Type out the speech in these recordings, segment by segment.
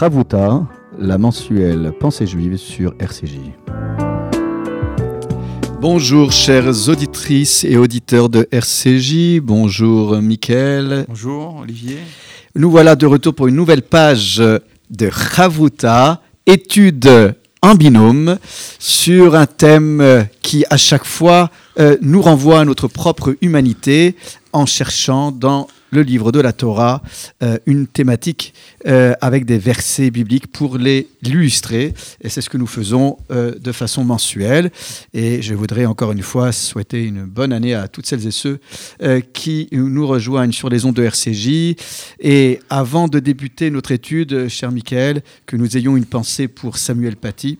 Chavuta, la mensuelle Pensée juive sur RCJ. Bonjour chères auditrices et auditeurs de RCJ, bonjour Mickaël. Bonjour Olivier. Nous voilà de retour pour une nouvelle page de Chavuta, étude en binôme sur un thème qui à chaque fois euh, nous renvoie à notre propre humanité en cherchant dans le livre de la Torah euh, une thématique euh, avec des versets bibliques pour les l'illustrer. Et c'est ce que nous faisons de façon mensuelle. Et je voudrais encore une fois souhaiter une bonne année à toutes celles et ceux qui nous rejoignent sur les ondes de RCJ. Et avant de débuter notre étude, cher Michael, que nous ayons une pensée pour Samuel Paty,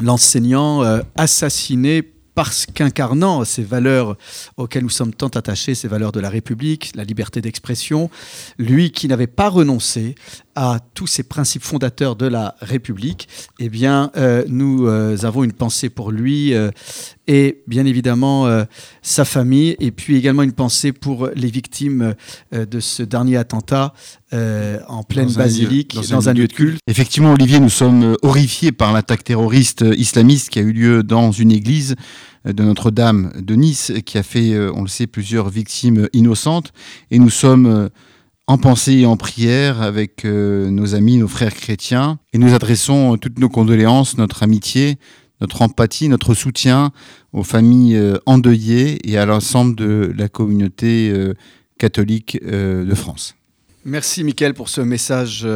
l'enseignant assassiné parce qu'incarnant ces valeurs auxquelles nous sommes tant attachés, ces valeurs de la République, la liberté d'expression, lui qui n'avait pas renoncé à tous ces principes fondateurs de la République, eh bien, euh, nous euh, avons une pensée pour lui euh, et bien évidemment sa famille, et puis également une pensée pour les victimes de ce dernier attentat en pleine basilique, dans, un, lieu, de culte. Effectivement, Olivier, nous sommes horrifiés par l'attaque terroriste islamiste qui a eu lieu dans une église de Notre-Dame de Nice, qui a fait, on le sait, plusieurs victimes innocentes, et nous sommes en pensée et en prière avec euh, nos amis, nos frères chrétiens, et nous adressons toutes nos condoléances, notre amitié, notre empathie, notre soutien aux familles euh, endeuillées et à l'ensemble de la communauté euh, catholique de France. Merci Mickaël pour ce message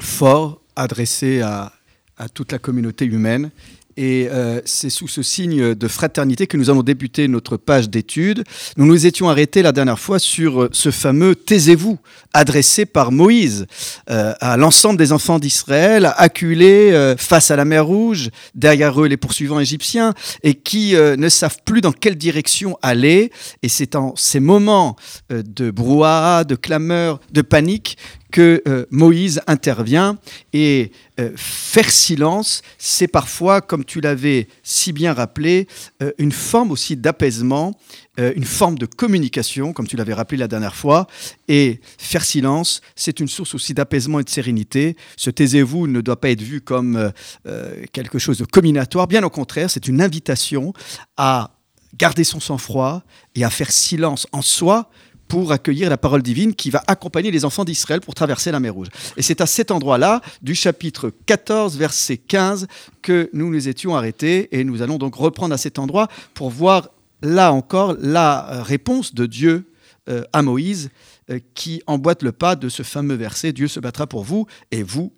fort adressé à, à toute la communauté humaine et euh, c'est sous ce signe de fraternité que nous allons débuter notre page d'études. Nous nous étions arrêtés la dernière fois sur euh, ce fameux Taisez-vous, adressé par Moïse euh, à l'ensemble des enfants d'Israël, acculés face à la mer Rouge, derrière eux les poursuivants égyptiens, et qui ne savent plus dans quelle direction aller. Et c'est en ces moments de brouhaha, de clameur, de panique que euh, Moïse intervient et euh, faire silence, c'est parfois, comme tu l'avais si bien rappelé, euh, une forme aussi d'apaisement, une forme de communication, comme tu l'avais rappelé la dernière fois. Et faire silence, c'est une source aussi d'apaisement et de sérénité. Ce taisez-vous ne doit pas être vu comme quelque chose de combinatoire, bien au contraire, c'est une invitation à garder son sang-froid et à faire silence en soi pour accueillir la parole divine qui va accompagner les enfants d'Israël pour traverser la mer Rouge. Et c'est à cet endroit-là, du chapitre 14, verset 15, que nous nous étions arrêtés et nous allons donc reprendre à cet endroit pour voir là encore la réponse de Dieu euh, à Moïse euh, qui emboîte le pas de ce fameux verset Dieu se battra pour vous et vous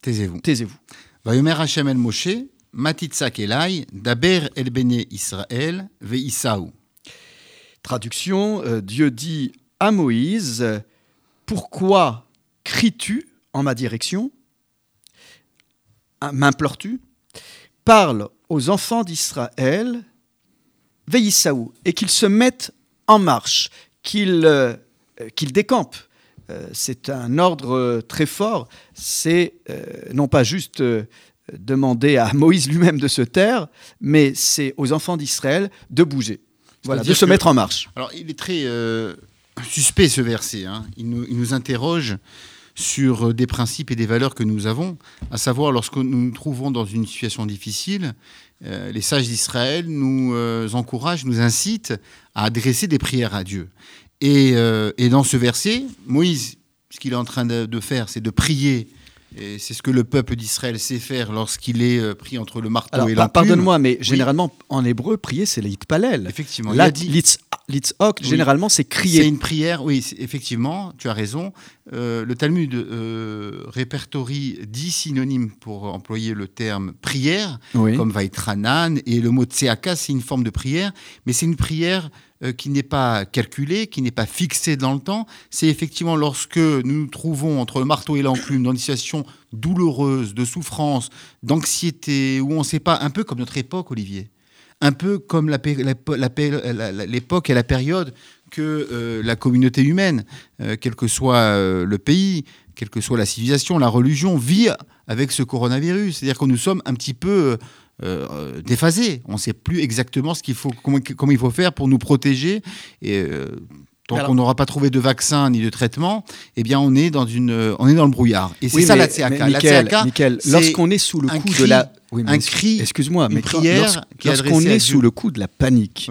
taisez-vous. Taisez-vous. Vayomer Hashem el Moshe, Matitzak elai, Daber el Bene Israël, Veisaou. Traduction, euh, Dieu dit à Moïse, pourquoi cries-tu en ma direction? Ah, M'implores-tu? Parle aux enfants d'Israël, Veïsaou, et qu'ils se mettent en marche, qu'ils euh, décampent. Euh, c'est un ordre très fort, c'est non pas juste demander à Moïse lui-même de se taire, mais c'est aux enfants d'Israël de bouger. Voilà, de se mettre en marche. Alors, il est très euh, suspect ce verset. Hein. Il, nous, interroge sur euh, des principes et des valeurs que nous avons, à savoir lorsque nous nous trouvons dans une situation difficile, euh, les sages d'Israël nous encouragent, nous incitent à adresser des prières à Dieu. Et, dans ce verset, Moïse, ce qu'il est en train de faire, c'est de prier et c'est ce que le peuple d'Israël sait faire lorsqu'il est euh, pris entre le marteau et l'enclume. Pardonne-moi, mais généralement, en hébreu, prier, c'est l'itpalel. Effectivement. Là, l'itzhok, généralement, c'est crier. C'est une prière, oui, effectivement, tu as raison. Euh, le Talmud euh, répertorie dix synonymes pour employer le terme prière, comme vaitranan, et le mot tseaka, c'est une forme de prière, mais c'est une prière euh, qui n'est pas calculé, qui n'est pas fixé dans le temps. C'est effectivement lorsque nous nous trouvons entre le marteau et l'enclume dans une situation douloureuse, de souffrance, d'anxiété, où on ne sait pas, un peu comme notre époque, Olivier, un peu comme l'époque et la période que euh, la communauté humaine, euh, quel que soit le pays, quelle que soit la civilisation, la religion, vit avec ce coronavirus. C'est-à-dire que nous sommes un petit peu euh, déphasé. On ne sait plus exactement ce qu'il faut, comment, comment, il faut faire pour nous protéger. Et euh, tant qu'on n'aura pas trouvé de vaccin ni de traitement, eh bien on est dans une, on est dans le brouillard. Et c'est ça la tzaka. la lorsqu'on est sous le coup de la, un cri, excuse-moi, mais prière lorsqu'on est sous le coup de la panique,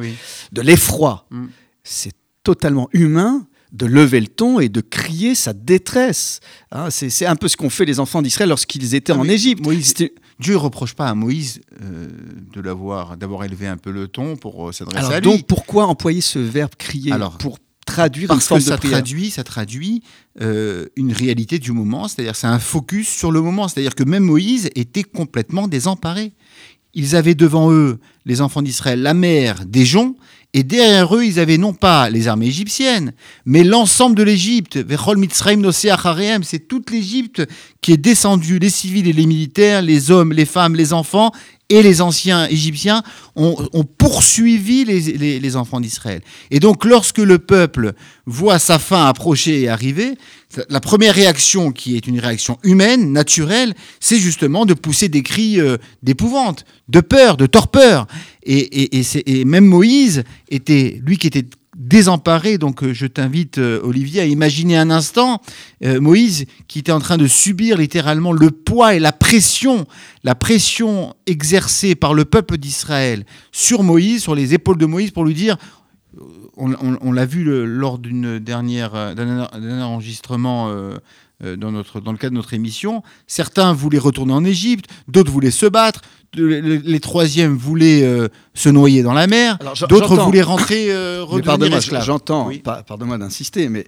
de l'effroi, mm. c'est totalement humain de lever le ton et de crier sa détresse. Hein, c'est un peu ce qu'ont fait les enfants d'Israël lorsqu'ils étaient ah, en Égypte. Dieu ne reproche pas à Moïse euh, de l'avoir d'avoir élevé un peu le ton pour euh, s'adresser à lui. Donc pourquoi employer ce verbe crier Alors, pour traduire parce que ça traduit, ça traduit euh, une réalité du moment, c'est-à-dire c'est un focus sur le moment, c'est-à-dire que même Moïse était complètement désemparé. Ils avaient devant eux, les enfants d'Israël, la mer des joncs, et derrière eux, ils avaient non pas les armées égyptiennes, mais l'ensemble de l'Égypte. C'est toute l'Égypte qui est descendue, les civils et les militaires, les hommes, les femmes, les enfants, et les anciens égyptiens ont, poursuivi les, enfants d'Israël. Et donc lorsque le peuple voit sa fin approcher et arriver, la première réaction, qui est une réaction humaine, naturelle, c'est justement de pousser des cris euh, d'épouvante, de peur, de torpeur. Et, et, même Moïse était, lui qui était désemparé. Donc euh, je t'invite, euh, Olivier, à imaginer un instant euh, Moïse qui était en train de subir littéralement le poids et la pression, la pression exercée par le peuple d'Israël sur Moïse, sur les épaules de Moïse, pour lui dire, on, l'a vu lors d'un enregistrement. dans, notre, dans le cadre de notre émission. Certains voulaient retourner en Égypte, d'autres voulaient se battre, les troisièmes voulaient euh, se noyer dans la mer, d'autres voulaient rentrer, euh, redevenir J'entends, pardonne-moi d'insister, mais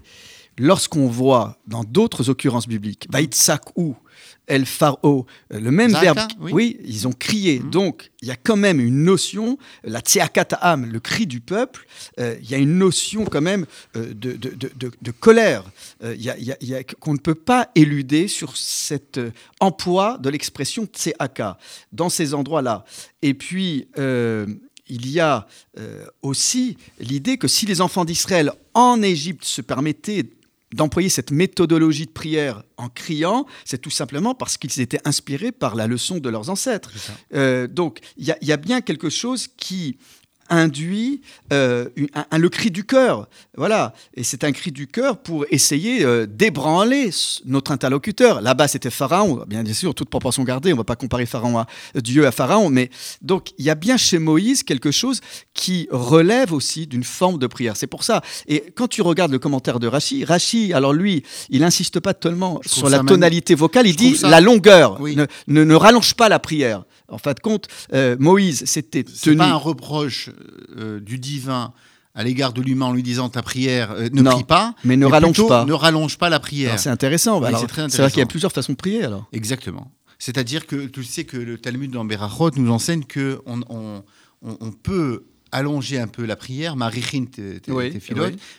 lorsqu'on voit dans d'autres occurrences bibliques, Baïtsak ou El Faro, euh, le même verbe. Oui. ils ont crié. Mhm. Donc, il y a quand même une notion, la Tsiakataam, le cri du peuple, euh, il y a une notion quand même euh, de, de, colère qu'on ne peut pas éluder sur cet emploi de l'expression Tsiaka dans ces endroits-là. Et puis, il y a aussi l'idée que si les enfants d'Israël en Égypte se permettaient d'employer cette méthodologie de prière en criant, c'est tout simplement parce qu'ils étaient inspirés par la leçon de leurs ancêtres. Euh, donc il y, a bien quelque chose qui induit euh, un, le cri du cœur. Voilà. Et c'est un cri du cœur pour essayer euh, d'ébranler notre interlocuteur. Là-bas, c'était Pharaon, bien, sûr, toute proportion gardée. On ne va pas comparer Pharaon à Dieu à Pharaon. Mais donc, il y a bien chez Moïse quelque chose qui relève aussi d'une forme de prière. C'est pour ça. Et quand tu regardes le commentaire de Rachi, Rachi, alors lui, il n'insiste pas tellement sur la tonalité vocale. Il dit la longueur. Ne, ne rallonge pas la prière. En fin de compte, euh, Moïse s'était tenu. C'est pas un reproche euh, du divin à l'égard de l'humain en lui disant ta prière euh, ne prie pas, mais ne rallonge pas. Ne rallonge pas la prière. C'est intéressant. c'est vrai qu'il y a plusieurs façons de prier alors. Exactement. C'est-à-dire que tu sais que le Talmud dans Berachot nous enseigne que on, on, peut allonger un peu la prière, Marichin,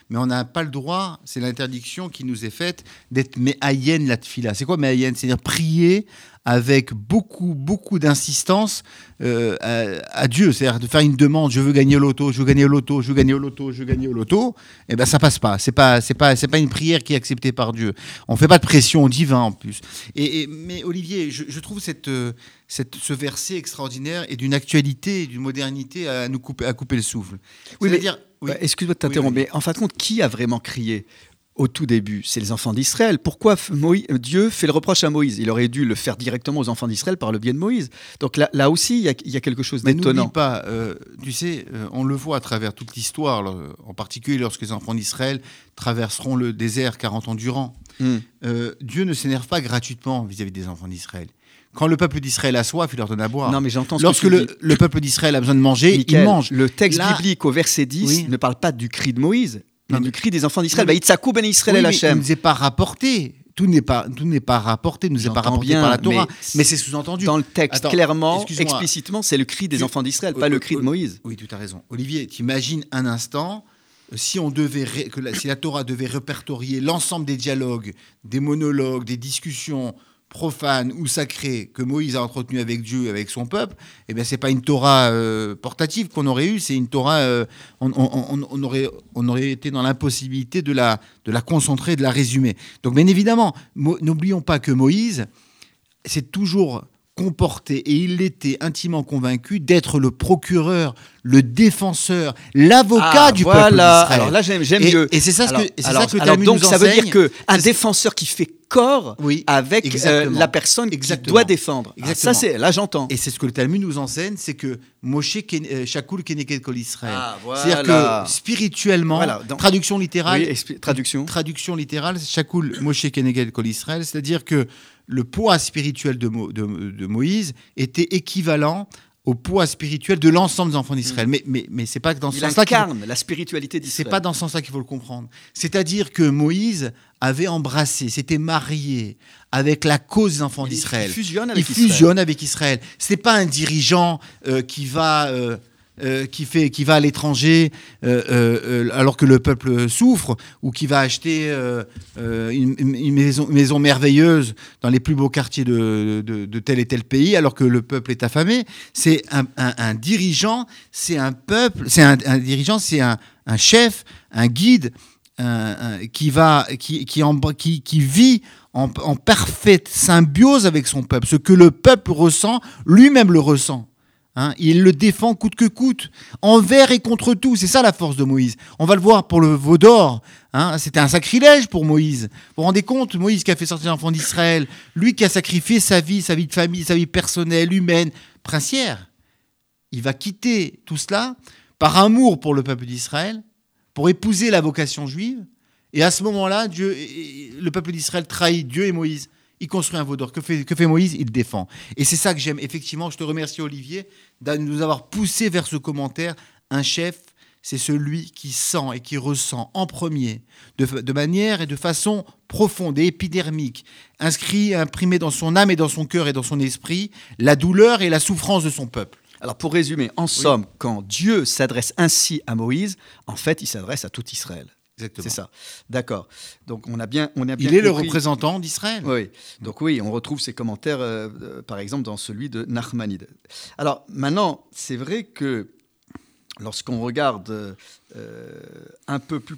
mais on n'a pas le droit, c'est l'interdiction qui nous est faite d'être me'ayen la tfila. C'est quoi me'ayen? C'est-à-dire prier avec beaucoup, beaucoup d'insistance euh, à, Dieu. C'est-à-dire de faire une demande, je veux gagner au loto, je veux gagner au loto, je veux gagner au loto, je veux gagner au loto, et eh ben ça passe pas. C'est pas, c'est pas, c'est pas une prière qui est acceptée par Dieu. On fait pas de pression divin en plus. Et, mais Olivier, je, trouve cette, cette, ce verset extraordinaire et d'une actualité, d'une modernité à nous couper, à couper le souffle. Oui, mais dire. Bah, excuse-moi de t'interrompre, mais en fin de compte, qui a vraiment crié? Au tout début, c'est les enfants d'Israël. Pourquoi Dieu fait le reproche à Moïse? Il aurait dû le faire directement aux enfants d'Israël par le biais de Moïse. Donc là, là aussi, il y, a, quelque chose d'étonnant. pas, euh, tu sais, euh, on le voit à travers toute l'histoire, en particulier lorsque les enfants d'Israël traverseront le désert 40 ans durant. Hmm. Euh, Dieu ne s'énerve pas gratuitement vis-à-vis des enfants d'Israël. Quand le peuple d'Israël a soif, il leur donne à boire. Non, mais j'entends Lorsque le, le, peuple d'Israël a besoin de manger, il mange. Le texte biblique au verset 10 ne parle pas du cri de Moïse, du cri des enfants d'Israël. Ben Israël oui, Il nous est pas rapporté. Tout n'est pas, tout n'est pas rapporté, nous est pas rapporté par la Torah, mais, c'est sous-entendu. Dans le texte, clairement, explicitement, c'est le cri des enfants d'Israël, pas le cri de Moïse. Oui, tu as raison. Olivier, t'imagines un instant, si on devait, que la, si la Torah devait répertorier l'ensemble des dialogues, des monologues, des discussions profane ou sacré que Moïse a entretenu avec Dieu, avec son peuple, eh bien, c'est pas une Torah euh, portative qu'on aurait eue, c'est une Torah. Euh, on, aurait, on aurait été dans l'impossibilité de la, de la concentrer, de la résumer. Donc, bien évidemment, n'oublions pas que Moïse s'est toujours comporté et il était intimement convaincu d'être le procureur, le défenseur, l'avocat ah, du peuple d'Israël. Alors là, j'aime mieux. Et c'est ça, ce que, alors, ça que donc, ça veut dire que un défenseur qui fait corps avec euh, la personne qui doit défendre. Ah, ça, c'est là, j'entends. Et c'est ce que le Talmud nous enseigne, c'est que Moshe euh, Shakul Keneked Kol Israël. Ah, C'est-à-dire que spirituellement, traduction littérale, traduction, traduction littérale, Shakul Moshe Keneked Kol Israël, c'est-à-dire que le poids spirituel de, de, Moïse était équivalent au poids spirituel de l'ensemble des enfants d'Israël. Mm. Mais, mais, mais c'est pas dans ce sens-là. incarne la spiritualité d'Israël. C'est pas dans ce sens-là qu'il faut le comprendre. C'est-à-dire que Moïse avait embrassé, s'était marié avec la cause des enfants d'Israël. Il fusionne avec il Israël. fusionne avec Israël. C'est pas un dirigeant euh, qui va. Euh, euh, qui, va à l'étranger euh, euh, alors que le peuple souffre, ou qui va acheter une, maison, merveilleuse dans les plus beaux quartiers de, tel et tel pays alors que le peuple est affamé. C'est un, dirigeant, c'est un peuple, c'est un, dirigeant, c'est un, chef, un guide qui, vit en parfaite symbiose avec son peuple. Ce que le peuple ressent, lui-même le ressent. Hein, il le défend coûte que coûte, envers et contre tout. C'est ça la force de Moïse. On va le voir pour le veau d'or. Hein, C'était un sacrilège pour Moïse. Vous vous rendez compte, Moïse qui a fait sortir l'enfant d'Israël, lui qui a sacrifié sa vie, sa vie de famille, sa vie personnelle, humaine, princière. Il va quitter tout cela par amour pour le peuple d'Israël, pour épouser la vocation juive. Et à ce moment-là, le peuple d'Israël trahit Dieu et Moïse il construit un veau d'or. Que fait, que fait Moïse? Il défend. Et c'est ça que j'aime. Effectivement, je te remercie, Olivier, de nous avoir poussé vers ce commentaire. Un chef, c'est celui qui sent et qui ressent en premier, de, manière et de façon profonde et épidermique, inscrit, imprimé dans son âme et dans son cœur et dans son esprit, la douleur et la souffrance de son peuple. Alors pour résumer, en somme, quand Dieu s'adresse ainsi à Moïse, en fait, il s'adresse à tout Israël. C'est ça. D'accord. Donc on a bien, on a bien. Il est le représentant d'Israël. Oui. Donc oui, on retrouve ces commentaires, euh, euh, par exemple, dans celui de Nachmanide. Alors maintenant, c'est vrai que lorsqu'on regarde euh, un peu plus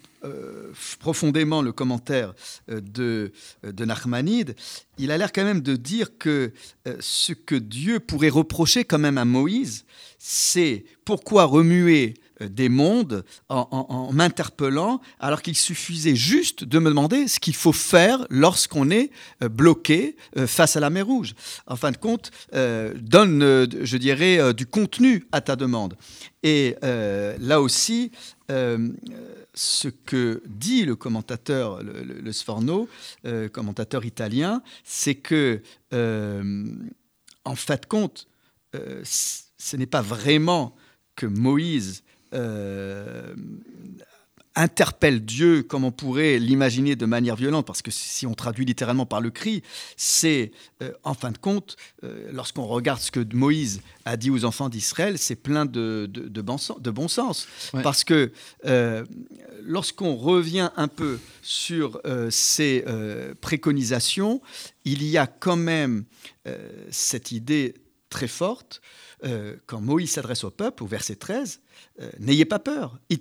profondément le commentaire de, de Nachmanide, il a l'air quand même de dire que ce que Dieu pourrait reprocher quand même à Moïse, c'est pourquoi remuer des mondes en, m'interpellant, alors qu'il suffisait juste de me demander ce qu'il faut faire lorsqu'on est euh, bloqué euh, face à la mer Rouge. En fin de compte, donne, je dirais, du contenu à ta demande. Et là aussi, ce que dit le commentateur, le, Sforno, commentateur italien, c'est que, en fin de compte, ce n'est pas vraiment que Moïse euh, interpelle Dieu comme on pourrait l'imaginer de manière violente, parce que si on traduit littéralement par le cri, c'est, euh, en fin de compte, euh, lorsqu'on regarde ce que Moïse a dit aux enfants d'Israël, c'est plein de, de, bon, sens, de bon sens. Parce que lorsqu'on revient un peu sur ces préconisations, il y a quand même cette idée très forte, quand Moïse s'adresse au peuple, au verset 13, euh, n'ayez pas peur. Il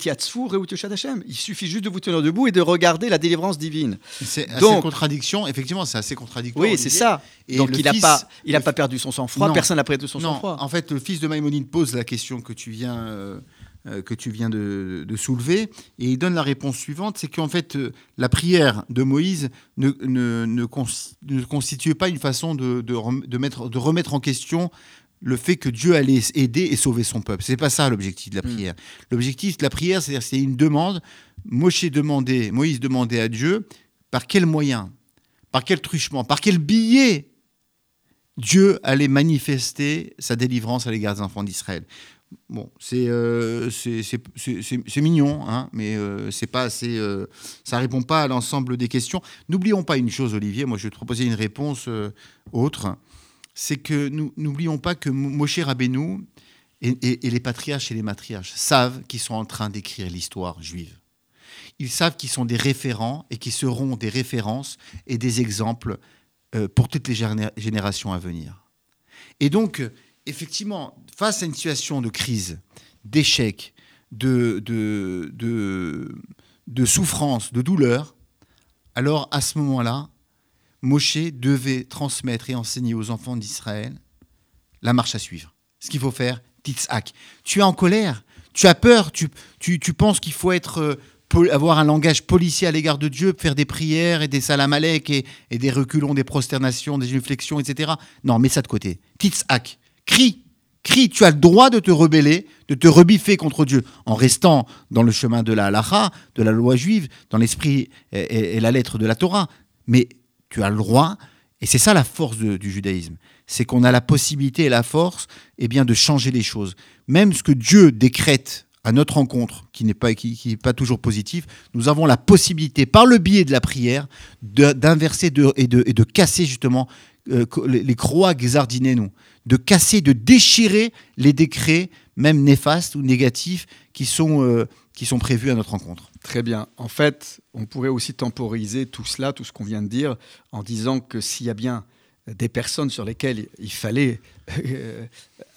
suffit juste de vous tenir debout et de regarder la délivrance divine. C'est assez contradiction. Effectivement, c'est assez contradictoire. Oui, c'est ça. Et Donc il n'a pas, il a pas perdu son sang-froid. Personne n'a perdu son sang-froid. En fait, le fils de Maïmonide pose la question que tu viens. Euh, euh, que tu viens de, soulever, et il donne la réponse suivante, c'est qu'en fait, la prière de Moïse ne, ne, ne, constitue pas une façon de, de remettre en question le fait que Dieu allait aider et sauver son peuple. C'est pas ça l'objectif de la mm. prière. L'objectif de la prière, c'est-à-dire c'est une demande. Moshe demandait, Moïse demandait à Dieu par quel moyen, par quel truchement, par quel billet Dieu allait manifester sa délivrance à l'égard des enfants d'Israël. Bon, c'est euh, c'est mignon, hein, mais euh, c'est pas assez, euh, ça répond pas à l'ensemble des questions. N'oublions pas une chose, Olivier. Moi, je vais te proposer une réponse autre c'est que nous n'oublions pas que Moshe Rabbeinu et, les patriarches et les matriarches savent qu'ils sont en train d'écrire l'histoire juive. Ils savent qu'ils sont des référents et qu'ils seront des références et des exemples euh, pour toutes les générations à venir. Et donc, effectivement, face à une situation de crise, d'échec, de souffrance, de douleur, alors à ce moment-là, Moshe devait transmettre et enseigner aux enfants d'Israël la marche à suivre. Ce qu'il faut faire, titzhak. Tu es en colère, tu as peur, tu, tu, tu penses qu'il faut être euh, avoir un langage policier à l'égard de Dieu, faire des prières et des salamalek et, et des reculons, des prosternations, des inflexions, etc. Non, mets ça de côté. Titzhak, crie, crie, tu as le droit de te rebeller, de te rebiffer contre Dieu, en restant dans le chemin de la halacha, de la loi juive, dans l'esprit et, la lettre de la Torah. Mais tu as le droit, et c'est ça la force du judaïsme, c'est qu'on a la possibilité et la force eh bien, de changer les choses. Même ce que Dieu décrète à notre rencontre, qui n'est pas, qui, pas toujours positif, nous avons la possibilité, par le biais de la prière, d'inverser et, de, et de casser justement euh, les croix nous, de casser, de déchirer les décrets, même néfastes ou négatifs, qui sont, euh, qui sont prévus à notre rencontre. Très bien. En fait, on pourrait aussi temporiser tout cela, tout ce qu'on vient de dire, en disant que s'il y a bien des personnes sur lesquelles il fallait euh,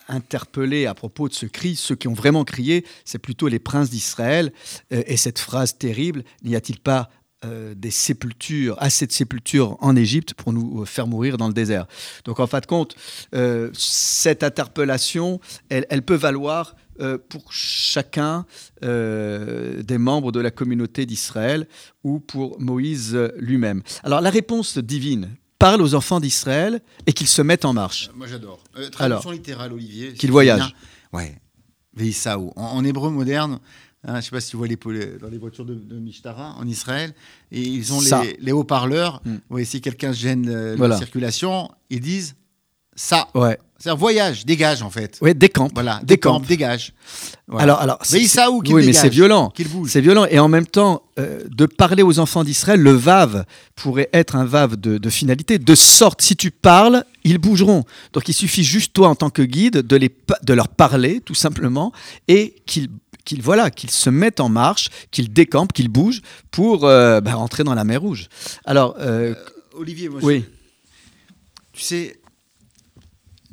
interpeller à propos de ce cri, ceux qui ont vraiment crié, c'est plutôt les princes d'Israël. Euh, et cette phrase terrible, n'y a-t-il pas euh, des sépultures, assez de sépultures en Égypte pour nous faire mourir dans le désert? Donc en fin de compte, cette interpellation, elle, peut valoir pour chacun des membres de la communauté d'Israël ou pour Moïse lui-même. Alors la réponse divine parle aux enfants d'Israël et qu'ils se mettent en marche. moi j'adore. Euh, traduction littérale, Olivier. Qu'ils voyagent. Ouais. Veisaou. En, en hébreu moderne, hein, je ne sais pas si tu vois les, dans les voitures de, de Mishtara en Israël, et ils ont les, haut-parleurs. Mm. si quelqu'un gêne euh, la circulation, ils disent ça. Ouais. C'est-à-dire voyage, dégage en fait. Oui, décampe. Voilà, décampe, dégage. Alors, alors, mais ça où Oui, mais c'est violent. C'est violent. Et en même temps, euh, de parler aux enfants d'Israël, le vav pourrait être un vav de, finalité, de sorte, si tu parles, ils bougeront. Donc il suffit juste, toi, en tant que guide, de, les, de leur parler, tout simplement, et qu'ils qu'ils voilà, qu'ils se mettent en marche, qu'ils décampent, qu'ils bougent pour euh, bah, rentrer dans la mer Rouge. Alors, euh, Olivier, moi, oui. tu sais,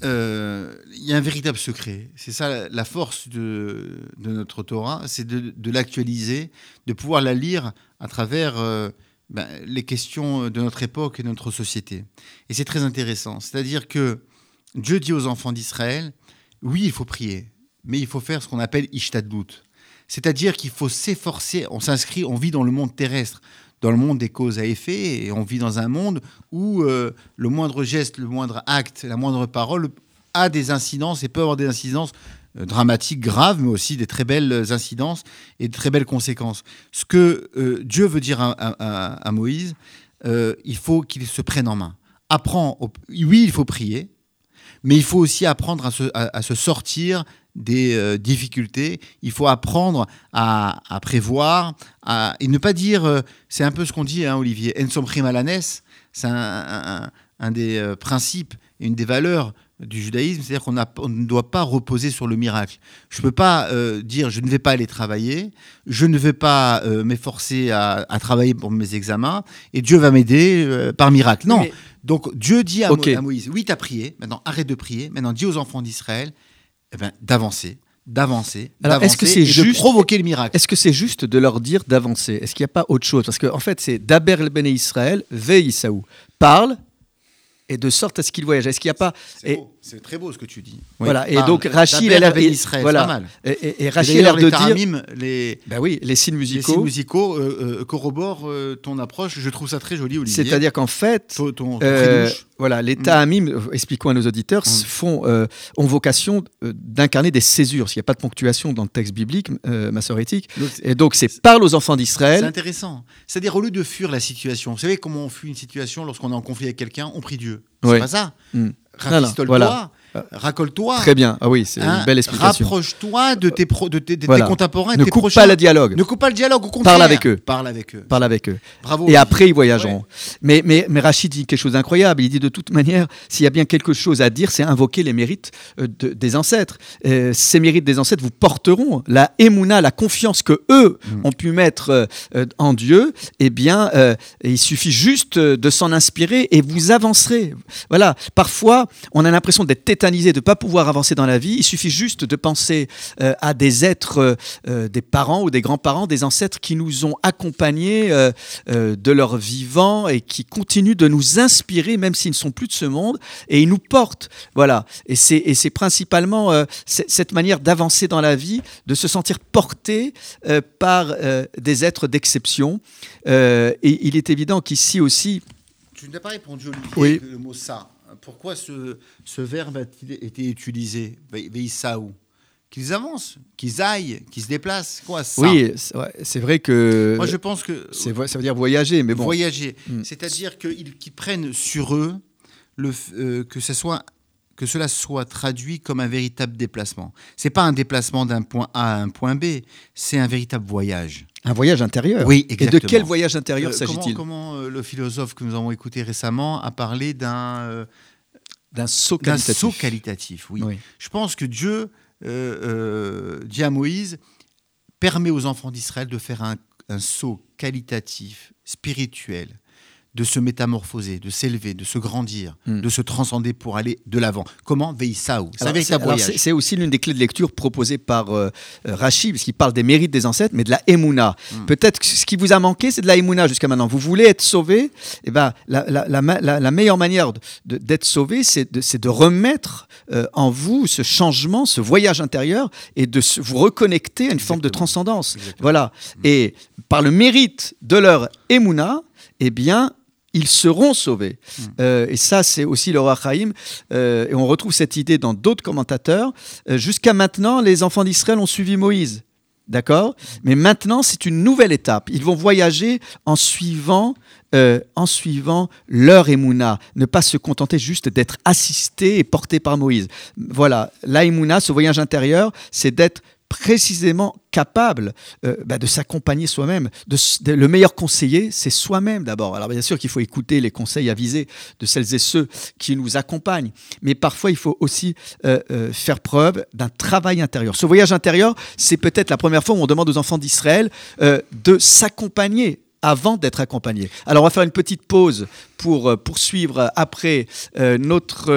euh, il y a un véritable secret. C'est ça la force de, notre Torah, c'est de, l'actualiser, de pouvoir la lire à travers euh, ben, les questions de notre époque et de notre société. Et c'est très intéressant. C'est-à-dire que Dieu dit aux enfants d'Israël, oui, il faut prier, mais il faut faire ce qu'on appelle ishtadlut. C'est-à-dire qu'il faut s'efforcer, on s'inscrit, on vit dans le monde terrestre dans le monde des causes à effet, et on vit dans un monde où euh, le moindre geste, le moindre acte, la moindre parole a des incidences et peut avoir des incidences euh, dramatiques, graves, mais aussi des très belles incidences et de très belles conséquences. Ce que euh, Dieu veut dire à, Moïse, il faut qu'il se prenne en main. Apprends, oui, il faut prier, mais il faut aussi apprendre à se sortir des euh, difficultés. Il faut apprendre à, prévoir à, et ne pas dire. Euh, c'est un peu ce qu'on dit, hein, Olivier. En alanes, c'est un, des euh, principes et une des valeurs du judaïsme, c'est-à-dire qu'on ne doit pas reposer sur le miracle. Je ne peux pas dire je ne vais pas aller travailler, je ne vais pas m'efforcer à, travailler pour mes examens, et Dieu va m'aider par miracle. Non. Donc Dieu dit à, à Moïse, oui, tu as prié, maintenant arrête de prier, maintenant dis aux enfants d'Israël, eh ben, d'avancer, d'avancer, est-ce que c'est juste, de provoquer le miracle. Est-ce que c'est juste de leur dire d'avancer? Est-ce qu'il n'y a pas autre chose? Parce qu'en en fait, c'est Daber el Bene Israël, veille Isaou. Parle, et de sorte à ce qu'il voyage. Est-ce qu'il n'y a pas c'est très beau ce que tu dis. Voilà. Et donc Rachid a l'air voilà. Et, et, Rachid a l'air de dire les ben oui, les signes musicaux, les signes musicaux euh, euh, corroborent euh, ton approche. Je trouve ça très joli, Olivier. C'est-à-dire qu'en fait, ton, voilà, les mm. expliquons à nos auditeurs, mm. font ont vocation d'incarner des césures. S'il n'y a pas de ponctuation dans le texte biblique, ma sœur éthique. et donc c'est parle aux enfants d'Israël. C'est intéressant. C'est-à-dire au lieu de fuir la situation, vous savez comment on fuit une situation lorsqu'on est en conflit avec quelqu'un, on prie Dieu. C'est pas ça. Mm. Rafistole-toi, racole-toi. Très bien. Ah oui, c'est une hein, belle explication. Rapproche-toi de tes, de tes, de tes contemporains. Ne coupe pas le dialogue. Ne coupe pas le dialogue, au contraire. Parle avec eux. Parle avec eux. Parle avec eux. Bravo. Et après, ils voyageront. Mais, mais, mais Rachid dit quelque chose d'incroyable. Il dit de toute manière, s'il y a bien quelque chose à dire, c'est invoquer les mérites euh, des ancêtres. Euh, ces mérites des ancêtres vous porteront la émouna, la confiance que eux mm. ont pu mettre euh, en Dieu. Eh bien, il suffit juste de s'en inspirer et vous avancerez. Voilà. Parfois, on a l'impression d'être tétanisé de ne pas pouvoir avancer dans la vie, il suffit juste de penser euh, à des êtres, euh, des parents ou des grands-parents, des ancêtres qui nous ont accompagnés de leur vivant et qui continuent de nous inspirer, même s'ils ne sont plus de ce monde, et ils nous portent. Voilà. Et c'est principalement cette manière d'avancer dans la vie, de se sentir porté par des êtres d'exception. et il est évident qu'ici aussi, tu n'as pas répondu, Olivier, le mot ça. Pourquoi ce, ce verbe a-t-il été utilisé? Veisaou Qu'ils avancent, qu'ils aillent, qu'ils se déplacent. Quoi, ça? Oui, c'est vrai que. Moi, je pense que. Ça veut dire voyager, mais bon. Voyager. Hmm. C'est-à-dire qu'ils prennent sur eux le, euh, que, ce soit, que cela soit traduit comme un véritable déplacement. C'est pas un déplacement d'un point A à un point B, c'est un véritable voyage. Un voyage intérieur. Oui, exactement. Et de quel voyage intérieur euh, s'agit-il Comment, euh, le philosophe que nous avons écouté récemment a parlé d'un euh, d'un saut qualitatif. saut qualitatif. Oui. Je pense que Dieu dit à Moïse permet aux enfants d'Israël de faire un, un saut qualitatif, spirituel, de se métamorphoser, de s'élever, de se grandir, hmm. de se transcender pour aller de l'avant. Comment Veïsaou C'est aussi l'une des clés de lecture proposées par euh, euh, Rachid, parce qu'il parle des mérites des ancêtres, mais de la Emouna. Hmm. Peut-être que ce qui vous a manqué, c'est de la Emouna jusqu'à maintenant. Vous voulez être sauvé, eh ben, la, la, meilleure manière d'être sauvé, c'est de, de, remettre euh, en vous ce changement, ce voyage intérieur, et de vous reconnecter à une forme de transcendance. Voilà. Hmm. Et par le mérite de leur Emouna, eh bien, ils seront sauvés. Hmm. Euh, et ça, c'est aussi le roi Chaim. Euh, et on retrouve cette idée dans d'autres commentateurs. Euh, jusqu'à maintenant, les enfants d'Israël ont suivi Moïse. D'accord? Mais maintenant, c'est une nouvelle étape. Ils vont voyager en suivant, en suivant leur émouna. Ne pas se contenter juste d'être assistés et portés par Moïse. Voilà, la émouna, ce voyage intérieur, c'est d'être précisément capable euh, bah, de s'accompagner soi-même. Le meilleur conseiller, c'est soi-même d'abord. Alors bien sûr qu'il faut écouter les conseils avisés de celles et ceux qui nous accompagnent, mais parfois il faut aussi euh, euh, faire preuve d'un travail intérieur. Ce voyage intérieur, c'est peut-être la première fois où on demande aux enfants d'Israël de s'accompagner avant d'être accompagnés. Alors on va faire une petite pause pour poursuivre après notre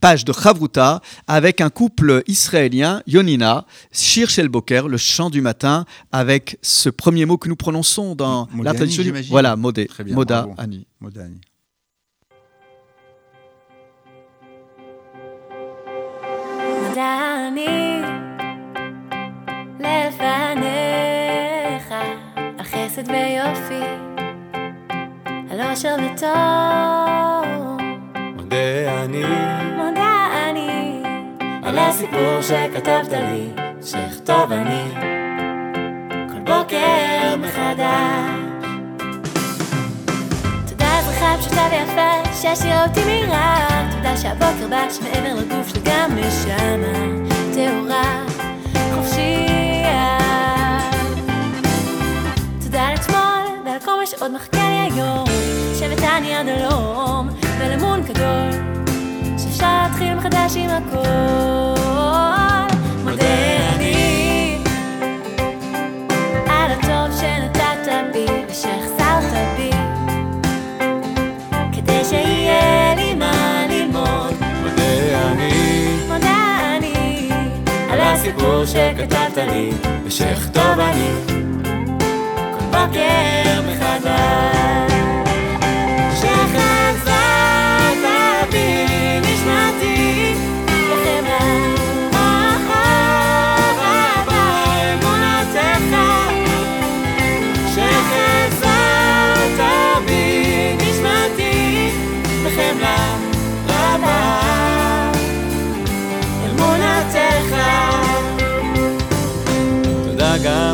page de Chavruta avec un couple israélien, Yonina, Shir Shel Boker, le chant du matin, avec ce premier mot que nous prononçons dans la tradition. Voilà, Modé, Moda Ani. Moda Ani. מודה אני, מודה אני, על הסיפור שכתבת לי, שאכתוב אני, כל בוקר מחדש. תודה אזרחה פשוטה ויפה, שהשאירה אותי מהירה, תודה שהבוקר בא שמעבר לגוף שלי גם נשמה טהורה, חופשייה. תודה על אתמול ועל כל מה שעוד מחכה לי היום, שבת אני עד הלום. ולמון גדול שאפשר להתחיל מחדש עם הכל. מודה אני על הטוב שנתת בי ושהחסרת בי כדי שיהיה לי מה ללמוד. מודה אני מודה אני על הסיפור שכתבת לי ושאכתוב אני כל בוקר מחדש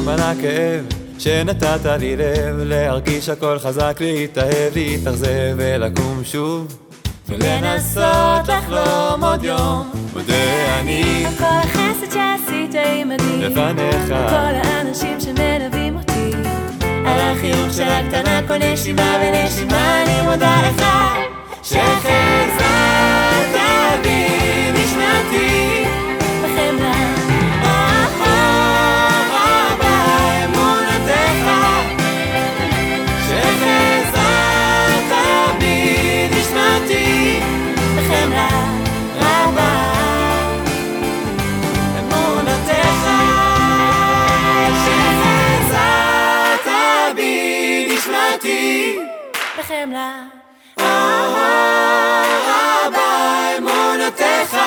גם על הכאב שנתת לי לב להרגיש הכל חזק, להתאהב, להתאכזב ולקום שוב. ולנסות לחלום עוד יום. מודה אני. על כל החסד שעשית עימדי לפניך. כל האנשים שמלווים אותי. על החיוך של הקטנה כל נשימה ונשימה אני מודה לך שחזרת בי חמלה. אבא, אמונותיך,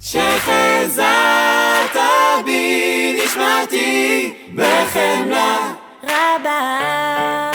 שחזרת בי נשמעתי בחמלה. רבה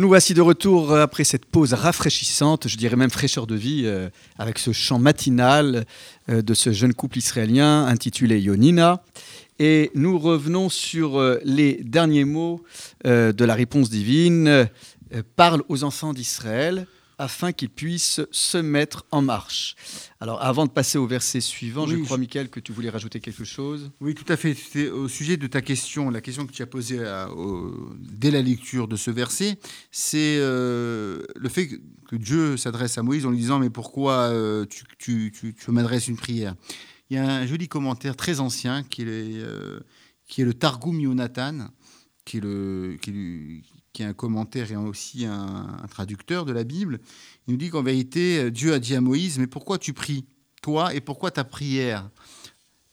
nous voici de retour euh, après cette pause rafraîchissante, je dirais même fraîcheur de vie, euh, avec ce chant matinal euh, de ce jeune couple israélien intitulé Yonina. Et nous revenons sur les derniers mots de la réponse divine. parle aux enfants d'Israël afin qu'ils puissent se mettre en marche. Alors, avant de passer au verset suivant, je crois, Michael, que tu voulais rajouter quelque chose. Oui, tout à fait. Au sujet de ta question, la question que tu as posée dès la lecture de ce verset, c'est euh, le fait que Dieu s'adresse à Moïse en lui disant, mais pourquoi euh, tu, m'adresses une prière? Il y a un joli commentaire très ancien qui est, euh, qui est le Targum Yonatan, qui est, le, qui, qui est un commentaire et aussi un, traducteur de la Bible, il nous dit qu'en vérité, Dieu a dit à Moïse, mais pourquoi tu pries, toi, et pourquoi ta prière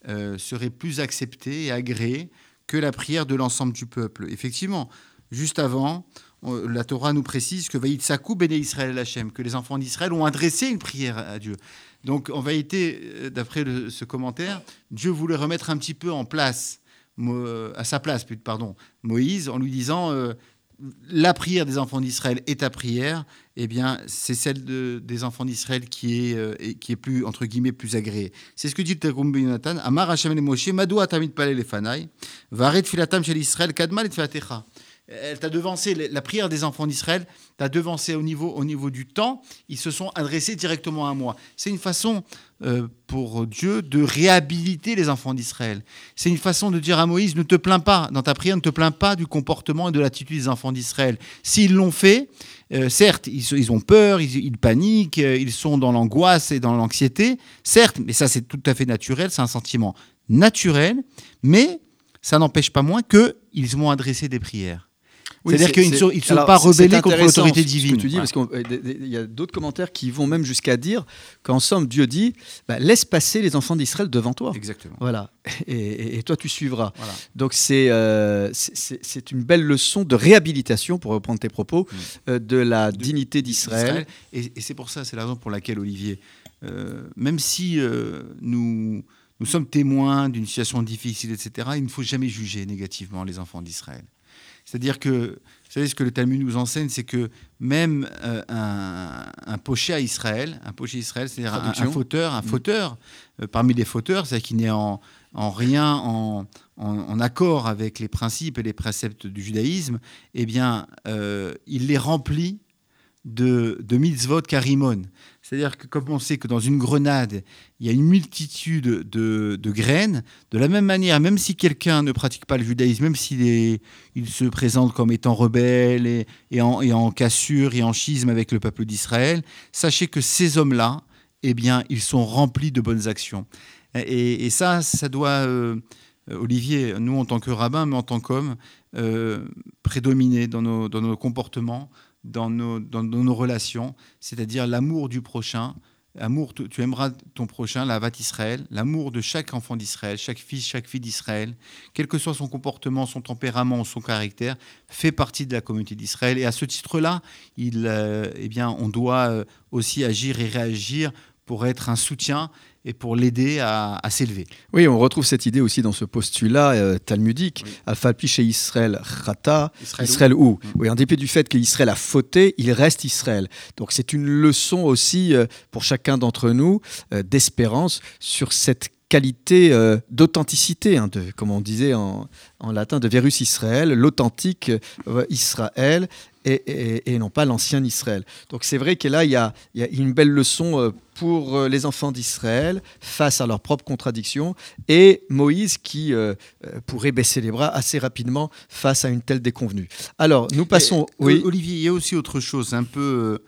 euh, serait plus acceptée et agréée que la prière de l'ensemble du peuple? Effectivement, juste avant, la Torah nous précise que Sakou Béné Israël Hachem, que les enfants d'Israël ont adressé une prière à Dieu. Donc en vérité, euh, d'après ce commentaire, Dieu voulait remettre un petit peu en place, à sa place, pardon, Moïse, en lui disant euh, la prière des enfants d'Israël est ta prière, eh bien, c'est celle des enfants d'Israël qui est, euh, qui est plus, entre guillemets, plus agréée. C'est ce que dit le Tegum ben Yonatan. Amar Hashem le Moshe, Madou atamid palel lefanai, varet filatam shel Israël, kadmal et filatecha elle t'a devancé, la prière des enfants d'Israël t'a devancé au niveau, au niveau du temps, ils se sont adressés directement à moi. C'est une façon euh, pour Dieu de réhabiliter les enfants d'Israël. C'est une façon de dire à Moïse, ne te plains pas, dans ta prière, ne te plains pas du comportement et de l'attitude des enfants d'Israël. S'ils l'ont fait, euh, certes, ils, ont peur, ils, paniquent, euh, ils sont dans l'angoisse et dans l'anxiété, certes, mais ça c'est tout à fait naturel, c'est un sentiment naturel, mais ça n'empêche pas moins qu'ils m'ont adressé des prières. C'est-à-dire qu'ils ne sont, sont pas rebellés contre l'autorité divine. Ce que tu dis, parce qu'il y a d'autres commentaires qui vont même jusqu'à dire qu'en somme, Dieu dit bah, laisse passer les enfants d'Israël devant toi. Exactement. Voilà. Et, toi, tu suivras. Donc, euh, c'est c'est une belle leçon de réhabilitation, pour reprendre tes propos, euh, de la dignité d'Israël. Et, c'est pour ça, c'est la raison pour laquelle, Olivier, euh, même si nous, nous sommes témoins d'une situation difficile, etc., il ne faut jamais juger négativement les enfants d'Israël. C'est-à-dire que, vous savez, ce que le Talmud nous enseigne, c'est que même euh, un, poché à Israël, un poché Israël, c'est-à-dire un, fauteur, un mm. fauteur, euh, parmi les fauteurs, c'est-à-dire qui n'est en, rien en, accord avec les principes et les préceptes du judaïsme, eh bien, euh, il les remplit de, de mitzvot karimon. C'est-à-dire que comme on sait que dans une grenade, il y a une multitude de, graines, de la même manière, même si quelqu'un ne pratique pas le judaïsme, même s'il il se présente comme étant rebelle et, en, cassure et en schisme avec le peuple d'Israël, sachez que ces hommes-là, eh bien, ils sont remplis de bonnes actions. Et, ça, ça doit, euh, Olivier, nous en tant que rabbin, mais en tant qu'homme, euh, prédominer dans nos, dans nos comportements, dans nos, dans, nos relations, c'est-à-dire l'amour du prochain. Amour, tu, aimeras ton prochain, la vat Israël, l'amour de chaque enfant d'Israël, chaque fils, chaque fille d'Israël, quel que soit son comportement, son tempérament son caractère, fait partie de la communauté d'Israël. Et à ce titre-là, euh, eh on doit euh, aussi agir et réagir pour être un soutien et pour l'aider à, s'élever. Oui, on retrouve cette idée aussi dans ce postulat euh, talmudique. Oui. chez Israël Rata, Israël. Mm. Oui, en dépit du fait qu'Israël a fauté, il reste Israël. Donc c'est une leçon aussi euh, pour chacun d'entre nous euh, d'espérance sur cette qualité d'authenticité, hein, de, comme on disait en, en, latin, de Verus Israël, l'authentique Israël, et, non pas l'ancien Israël. Donc c'est vrai que là, il y, a, une belle leçon euh, pour euh, les enfants d'Israël face à leurs propres contradictions et Moïse qui euh, pourrait baisser les bras assez rapidement face à une telle déconvenue. Alors, nous passons... oui. Olivier, il y a aussi autre chose, un peu...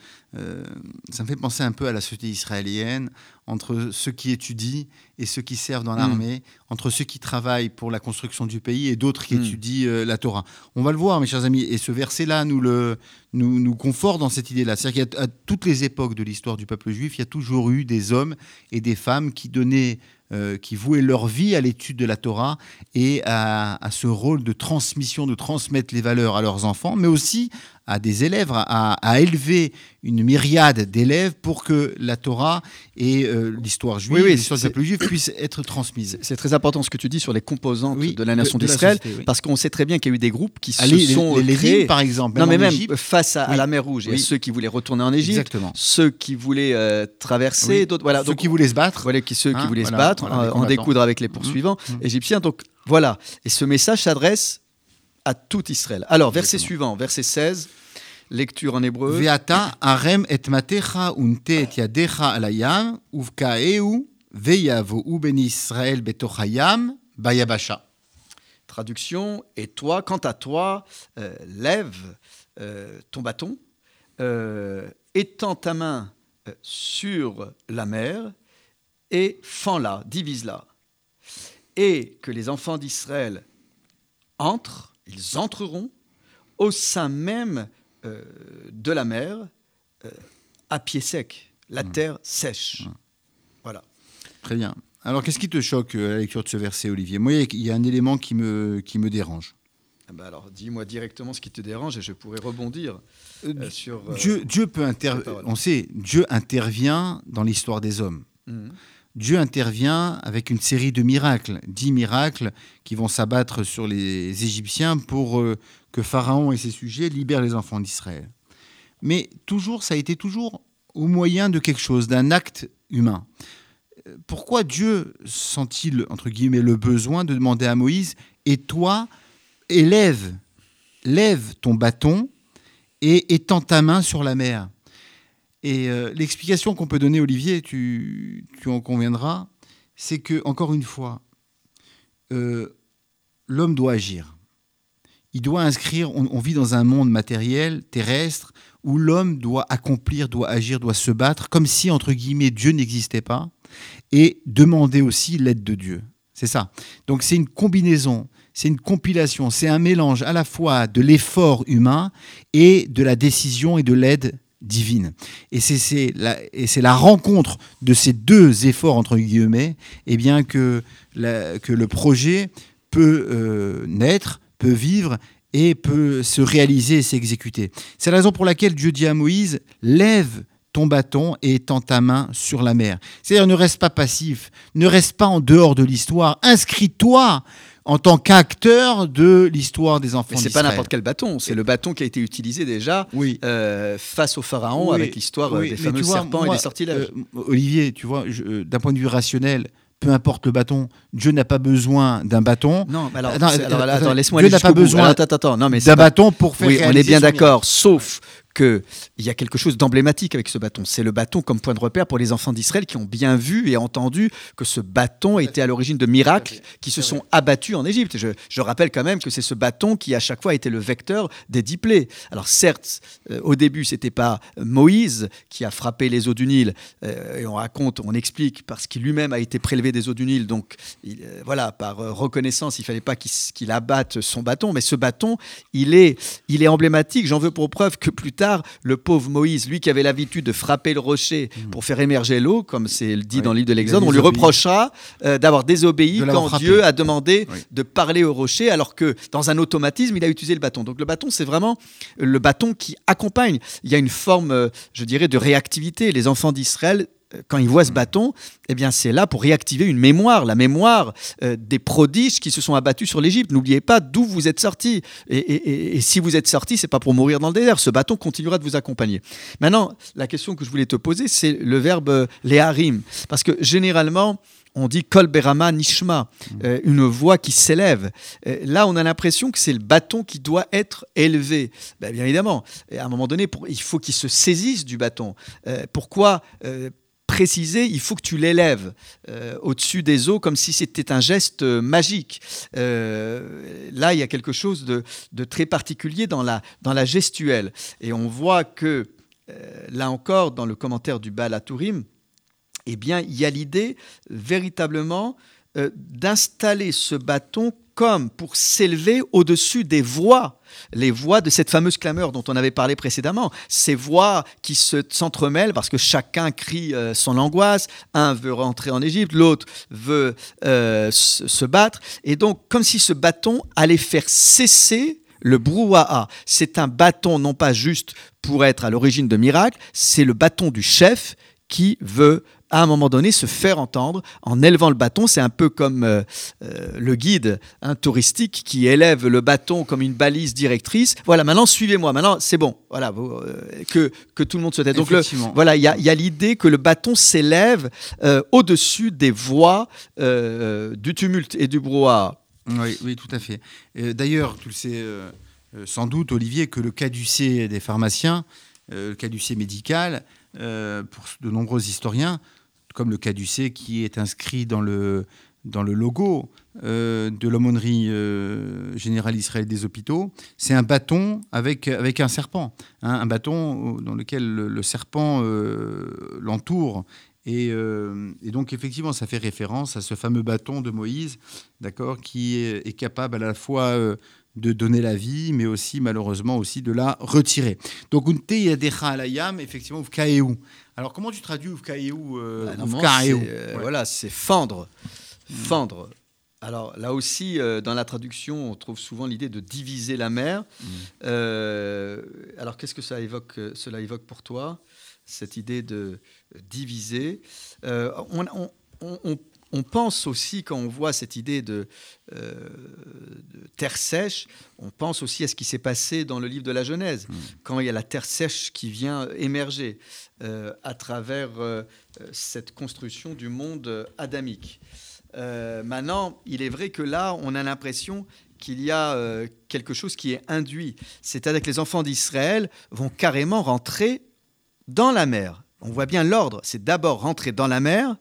ça me fait penser un peu à la société israélienne entre ceux qui étudient et ceux qui servent dans l'armée, mm. entre ceux qui travaillent pour la construction du pays et d'autres qui mm. étudient euh, la Torah. On va le voir, mes chers amis, et ce verset-là nous, le, nous, nous conforte dans cette idée-là. C'est-à-dire qu'à toutes les époques de l'histoire du peuple juif, il y a toujours eu des hommes et des femmes qui donnaient euh, qui vouaient leur vie à l'étude de la Torah et à, à, ce rôle de transmission, de transmettre les valeurs à leurs enfants, mais aussi à des élèves, à, à élever une myriade d'élèves pour que la Torah et euh, l'histoire juive, l'histoire du peuple juif puissent être transmises. C'est très important ce que tu dis sur les composantes de la nation d'Israël, parce qu'on sait très bien qu'il y a eu des groupes qui se sont les, créés, par exemple, non mais même face à, la mer Rouge, il y a ceux qui voulaient retourner en Égypte, ceux qui voulaient euh, traverser, d'autres voilà, ceux qui voulaient se battre, voilà, qui, ceux qui hein, voulaient se battre, en découdre avec les poursuivants mmh, mmh. égyptiens. Donc voilà, et ce message s'adresse à tout Israël. Alors verset suivant, verset 16. Lecture en hébreu. Veata arem et matecha unte et yadecha alayam uvkaeu ben Israël betochayam bayabasha. Traduction Et toi, quant à toi, euh, lève euh, ton bâton, euh, étends ta main sur la mer et fends-la, divise-la. Et que les enfants d'Israël entrent, ils entreront au sein même euh, de la mer euh, à pied sec, la mmh. terre sèche. Mmh. Voilà. Très bien. Alors, qu'est-ce qui te choque euh, à la lecture de ce verset, Olivier? Moi, il y a un élément qui me, qui me dérange. Ah bah alors, dis-moi directement ce qui te dérange et je pourrais rebondir sur. Dieu, Dieu peut intervenir. On sait, Dieu intervient dans l'histoire des hommes. Mmh. Dieu intervient avec une série de miracles, dix miracles qui vont s'abattre sur les Égyptiens pour que Pharaon et ses sujets libèrent les enfants d'Israël. Mais toujours, ça a été toujours au moyen de quelque chose, d'un acte humain. Pourquoi Dieu sent-il, entre guillemets, le besoin de demander à Moïse, et toi, élève, lève ton bâton et étends ta main sur la mer Et euh, l'explication qu'on peut donner, Olivier, tu, en conviendras, c'est que, encore une fois, euh, l'homme doit agir il doit inscrire, on, vit dans un monde matériel, terrestre, où l'homme doit accomplir, doit agir, doit se battre, comme si, entre guillemets, Dieu n'existait pas, et demander aussi l'aide de Dieu. C'est ça. Donc c'est une combinaison, c'est une compilation, c'est un mélange à la fois de l'effort humain et de la décision et de l'aide divine. Et c'est la, la, rencontre de ces deux efforts, entre guillemets, et eh bien que, que le projet peut euh, naître peut vivre et peut se réaliser et s'exécuter. C'est la raison pour laquelle Dieu dit à Moïse, lève ton bâton et étends ta main sur la mer. C'est-à-dire ne reste pas passif, ne reste pas en dehors de l'histoire, inscris-toi en tant qu'acteur de l'histoire des enfants. Mais c'est pas n'importe quel bâton, c'est le bâton qui a été utilisé déjà oui. Euh, face au pharaon avec l'histoire euh, des fameux serpents et des sortilèges. Euh, Olivier, tu vois, d'un point de vue rationnel, peu importe le bâton, Dieu n'a pas besoin d'un bâton. Non, alors, attends, laisse-moi Dieu n'a pas besoin d'un bâton pour faire. Oui, on est bien d'accord, sauf qu'il y a quelque chose d'emblématique avec ce bâton. C'est le bâton comme point de repère pour les enfants d'Israël qui ont bien vu et entendu que ce bâton était à l'origine de miracles qui se sont abattus en Égypte. Je, je, rappelle quand même que c'est ce bâton qui à chaque fois été le vecteur des dix plaies. Alors certes, euh, au début, c'était pas Moïse qui a frappé les eaux du Nil, euh, et on raconte, on explique, parce qu'il lui-même a été prélevé des eaux du Nil, donc euh, voilà, par reconnaissance, il fallait pas qu'il abatte son bâton, mais ce bâton, il est, il est emblématique. J'en veux pour preuve que plus tard, le pauvre Moïse, lui qui avait l'habitude de frapper le rocher mm. pour faire émerger l'eau, comme c'est dit dans le livre de l'Exode, on lui reprochera euh, d'avoir désobéi quand Dieu a demandé de parler au rocher, alors que dans un automatisme, il a utilisé le bâton. Donc le bâton, c'est vraiment le bâton qui accompagne. Il y a une forme, euh, je dirais, de réactivité. Les enfants d'Israël quand il voit ce bâton, eh bien c'est là pour réactiver une mémoire, la mémoire euh, des prodiges qui se sont abattus sur l'Égypte. N'oubliez pas d'où vous êtes sortis. Et, si vous êtes sortis, c'est pas pour mourir dans le désert. Ce bâton continuera de vous accompagner. Maintenant, la question que je voulais te poser, c'est le verbe euh, léharim, parce que généralement on dit Kol Berama Nishma, mm. euh, une voix qui s'élève. Euh, là, on a l'impression que c'est le bâton qui doit être élevé. Ben, bien évidemment, à un moment donné, il faut qu'il se saisisse du bâton. Euh, pourquoi préciser, il faut que tu l'élèves au-dessus des eaux comme si c'était un geste magique. là, il y a quelque chose de, très particulier dans la, gestuelle. Et on voit que, là encore, dans le commentaire du Baal Tourim, eh bien, il y a l'idée véritablement euh, d'installer ce bâton comme pour s'élever au-dessus des voix, les voix de cette fameuse clameur dont on avait parlé précédemment, ces voix qui se s'entremêlent parce que chacun crie euh, son angoisse, un veut rentrer en Égypte, l'autre veut euh, se battre, et donc comme si ce bâton allait faire cesser le brouhaha. C'est un bâton non pas juste pour être à l'origine de miracles, c'est le bâton du chef qui veut à un moment donné se faire entendre en élevant le bâton. C'est un peu comme euh, euh, le guide hein, touristique qui élève le bâton comme une balise directrice. Voilà, maintenant suivez-moi. Maintenant, c'est bon. Voilà, euh, que, que tout le monde se tait. Donc, voilà, il y a, l'idée que le bâton s'élève au-dessus des voix du tumulte et du brouhaha. Oui, oui, tout à fait. D'ailleurs, tu le sais sans doute, Olivier, que le caducée des pharmaciens, le caducée médical, pour de nombreux historiens, comme le caducée qui est inscrit dans le, dans le logo euh, de l'aumônerie euh, générale Israël des hôpitaux, c'est un bâton avec, avec un serpent. Hein, un bâton dans lequel le, serpent euh, l'entoure. Et, donc, effectivement, ça fait référence à ce fameux bâton de Moïse, d'accord, qui est, capable à la fois de donner la vie, mais aussi, malheureusement, aussi de la retirer. Donc, Unte Yadecha Alayam, effectivement, Vkaeu. Alors, comment tu traduis Ufkaeu euh, bah, euh, Voilà, c'est fendre. Fendre. Alors là aussi, euh, dans la traduction, on trouve souvent l'idée de diviser la mer. Mm. alors qu'est-ce que ça évoque, cela évoque pour toi, cette idée de diviser? On, on, on pense aussi, quand on voit cette idée de, euh, terre sèche, on pense aussi à ce qui s'est passé dans le livre de la Genèse, mm. quand il y a la terre sèche qui vient émerger euh, à travers euh, cette construction du monde adamique. maintenant, il est vrai que là, on a l'impression qu'il y a quelque chose qui est induit. C'est-à-dire que les enfants d'Israël vont carrément rentrer dans la mer. On voit bien l'ordre, c'est d'abord rentrer dans la mer,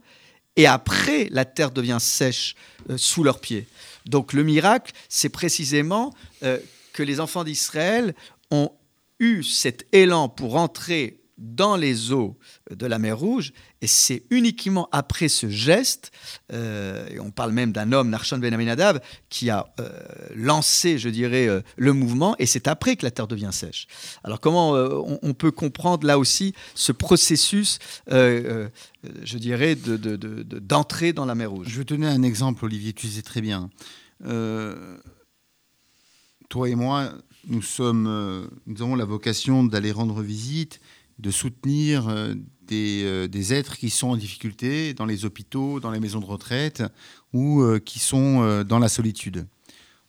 et après la terre devient sèche euh, sous leurs pieds. Donc le miracle, c'est précisément euh, que les enfants d'Israël ont eu cet élan pour entrer dans les eaux de la mer Rouge, et c'est uniquement après ce geste, euh, et on parle même d'un homme, Narshon Ben Aminadav, qui a euh, lancé, je dirais, euh, le mouvement, et c'est après que la terre devient sèche. Alors comment on, peut comprendre là aussi ce processus, je dirais, d'entrée de, dans la mer Rouge? Je vais te donner un exemple, Olivier, tu sais très bien. toi et moi, nous, sommes, nous avons la vocation d'aller rendre visite de soutenir euh, euh, des, êtres qui sont en difficulté dans les hôpitaux, dans les maisons de retraite ou euh, qui sont dans la solitude.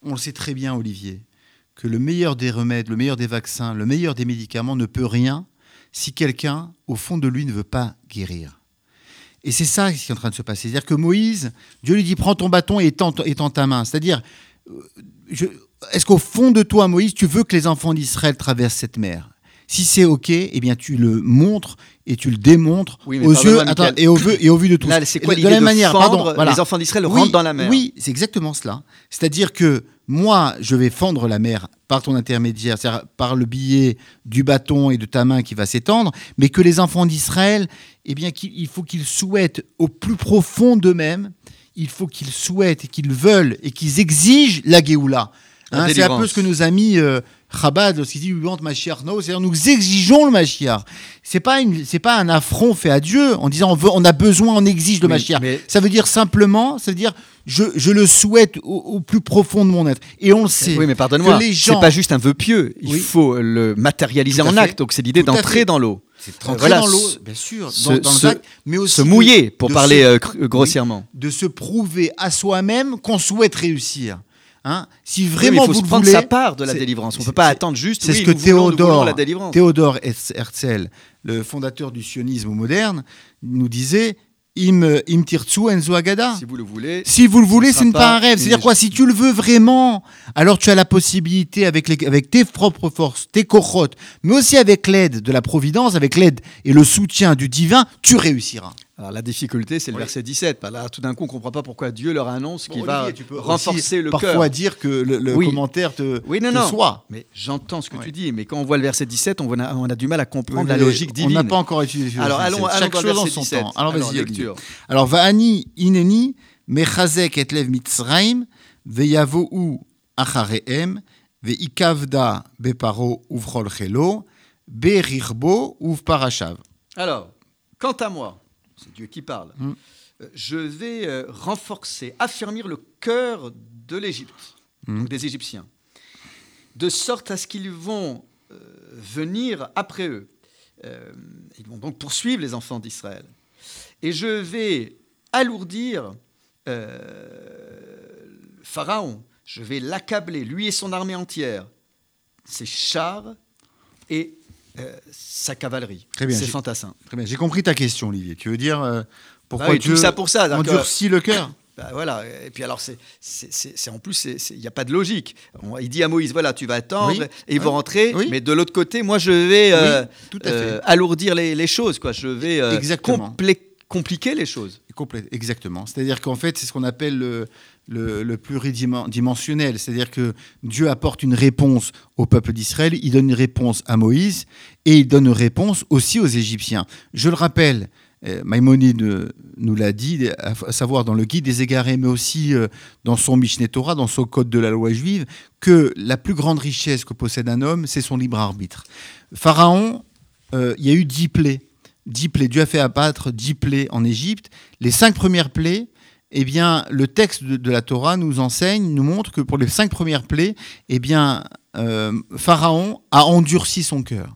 On le sait très bien, Olivier, que le meilleur des remèdes, le meilleur des vaccins, le meilleur des médicaments ne peut rien si quelqu'un, au fond de lui, ne veut pas guérir. Et c'est ça qui est en train de se passer. C'est-à-dire que Moïse, Dieu lui dit prends ton bâton et étends, ta main. C'est-à-dire, est-ce qu'au fond de toi, Moïse, tu veux que les enfants d'Israël traversent cette mer? Si c'est OK, eh bien, tu le montres et tu le démontres aux yeux et, au vu, et au vu de tous. C'est quoi de la même manière, pardon, les enfants d'Israël rentrent dans la mer. Oui, c'est exactement cela. C'est-à-dire que moi, je vais fendre la mer par ton intermédiaire, c'est-à-dire par le billet du bâton et de ta main qui va s'étendre, mais que les enfants d'Israël, eh bien, il faut qu'ils souhaitent au plus profond d'eux-mêmes, il faut qu'ils souhaitent et qu'ils veulent et qu'ils exigent la Géoula. Hein, c'est un peu ce que nos amis euh, Chabad, lorsqu'il dit We want Mashiach no, c'est-à-dire nous exigeons le Mashiach. C'est pas une, c'est pas un affront fait à Dieu en disant on, veut, on a besoin, on exige le Mashiach. Ça veut dire simplement, ça veut dire je, je le souhaite au, plus profond de mon être. Et on le sait. Oui, mais pardonne-moi, gens... c'est pas juste un vœu pieux. Il faut le matérialiser en acte. Donc c'est l'idée d'entrer dans l'eau. C'est tremper dans l'eau, bien sûr, dans, dans le mais aussi se mouiller, pour parler grossièrement. de se prouver à soi-même qu'on souhaite réussir. Hein si vraiment vous prendre sa part de la délivrance, on ne peut pas attendre juste. C'est ce que Théodore, Théodore Herzl, le fondateur du sionisme moderne, nous disait im, im enzo agada. Si vous le voulez. Si vous le voulez, ce n'est pas un rêve. C'est-à-dire quoi Si tu le veux vraiment, alors tu as la possibilité avec, les, avec tes propres forces, tes cochotes, mais aussi avec l'aide de la providence, avec l'aide et le soutien du divin, tu réussiras. Alors la difficulté, c'est le verset 17. Là, tout d'un coup, on ne comprend pas pourquoi Dieu leur annonce qu'il va renforcer le cœur. Parfois dire que le, commentaire te, oui, non, non. soit. Mais j'entends ce que tu dis. Mais quand on voit le verset 17, on a, on a du mal à comprendre la logique divine. On n'a pas encore étudié. Alors allons, allons Chaque chose en son 17. temps. Alors, vas-y, lecture. Alors Vaani ineni mechazek etlev mitzraim veyavou achareem veikavda beparo uvrol chelo berirbo uv parashav. Alors, quant à moi Dieu qui parle, mm. euh, je vais euh, renforcer, affermir le cœur de l'Égypte, mm. donc des Égyptiens, de sorte à ce qu'ils vont euh, venir après eux. ils vont donc poursuivre les enfants d'Israël. Et je vais alourdir Pharaon, je vais l'accabler, lui et son armée entière, ses chars et euh, sa cavalerie, Très bien, ses fantassins. Très bien, j'ai compris ta question, Olivier. Tu veux dire euh, pourquoi bah tout ça pour ça, endurcit le cœur bah voilà, et puis alors, c'est, c'est, en plus, il n'y a pas de logique. il dit à Moïse, voilà, tu vas attendre, et ils vont rentrer, mais de l'autre côté, moi, je vais euh, alourdir les, les, choses, quoi. je vais compliquer les choses. Exactement. C'est-à-dire qu'en fait, c'est ce qu'on appelle le, le, pluridimensionnel. C'est-à-dire que Dieu apporte une réponse au peuple d'Israël, il donne une réponse à Moïse et il donne une réponse aussi aux Égyptiens. Je le rappelle, euh, Maïmonide nous l'a dit, à savoir dans le Guide des égarés, mais aussi euh, dans son Mishneh Torah, dans son Code de la loi juive, que la plus grande richesse que possède un homme, c'est son libre arbitre. Pharaon, euh, il y a eu dix plaies. Dix plaies. Dieu a fait abattre dix plaies en Égypte. Les cinq premières plaies, eh bien, le texte de, la Torah nous enseigne, nous montre que pour les cinq premières plaies, eh bien, euh, Pharaon a endurci son cœur.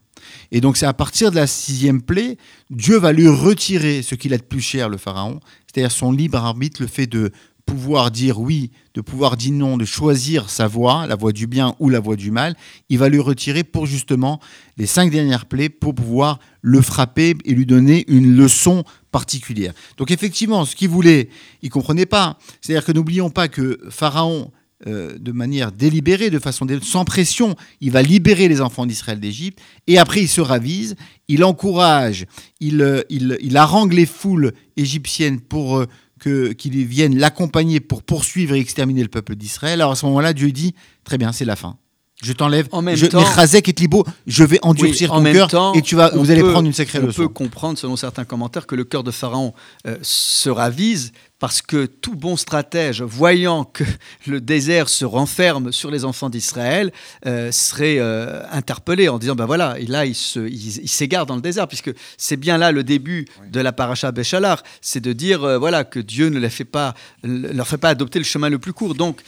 Et donc, c'est à partir de la sixième plaie, Dieu va lui retirer ce qu'il a de plus cher, le Pharaon, c'est-à-dire son libre arbitre, le fait de pouvoir dire oui, de pouvoir dire non, de choisir sa voie, la voie du bien ou la voie du mal, il va lui retirer pour justement les cinq dernières plaies pour pouvoir le frapper et lui donner une leçon particulière. Donc effectivement, ce qu'il voulait, il comprenait pas. C'est-à-dire que n'oublions pas que Pharaon, euh, de manière délibérée, de façon sans pression, il va libérer les enfants d'Israël d'Égypte, et après il se ravise, il encourage, il, euh, il, harangue les foules égyptiennes pour euh, que, qu'ils viennent l'accompagner pour poursuivre et exterminer le peuple d'Israël. Alors à ce moment-là, Dieu dit, très bien, c'est la fin. Je t'enlève. En même je, temps, et Tlibo, je vais endurcir ton cœur et tu vas, vous allez prendre une sacrée leçon. On peut comprendre, selon certains commentaires, que le cœur de Pharaon se ravise parce que tout bon stratège, voyant que le désert se renferme sur les enfants d'Israël, euh, serait euh, interpellé en disant, ben voilà, et là, il, s'égare dans le désert, puisque c'est bien là le début de la paracha Béchalar, c'est de dire, euh, voilà, que Dieu ne leur fait, pas, leur fait pas adopter le chemin le plus court. Donc,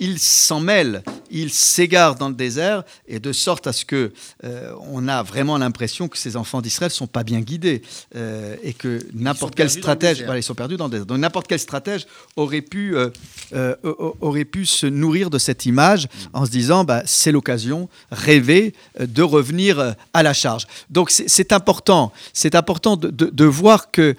il s'en mêle, il s'égare dans le désert, et de sorte à ce que on a vraiment l'impression que ces enfants d'Israël sont pas bien guidés, et que n'importe quel stratège, ils sont perdus dans le désert. Donc, n'importe quel stratège aurait pu, euh, euh, aurait pu se nourrir de cette image en se disant bah, c'est l'occasion, rêver euh, de revenir à la charge. Donc c'est important, c'est important de, de, voir que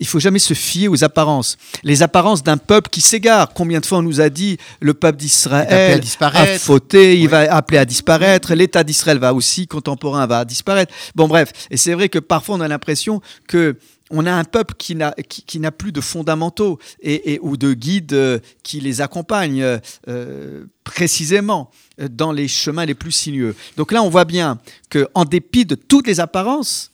il faut jamais se fier aux apparences. Les apparences d'un peuple qui s'égare. Combien de fois on nous a dit le peuple d'Israël a fauté, il va appeler à disparaître, l'État d'Israël va aussi contemporain va disparaître. Bon bref, et c'est vrai que parfois on a l'impression que on a un peuple qui n'a plus de fondamentaux et, ou de guides euh, qui les accompagnent euh, précisément euh, dans les chemins les plus sinueux. Donc là, on voit bien que, en dépit de toutes les apparences,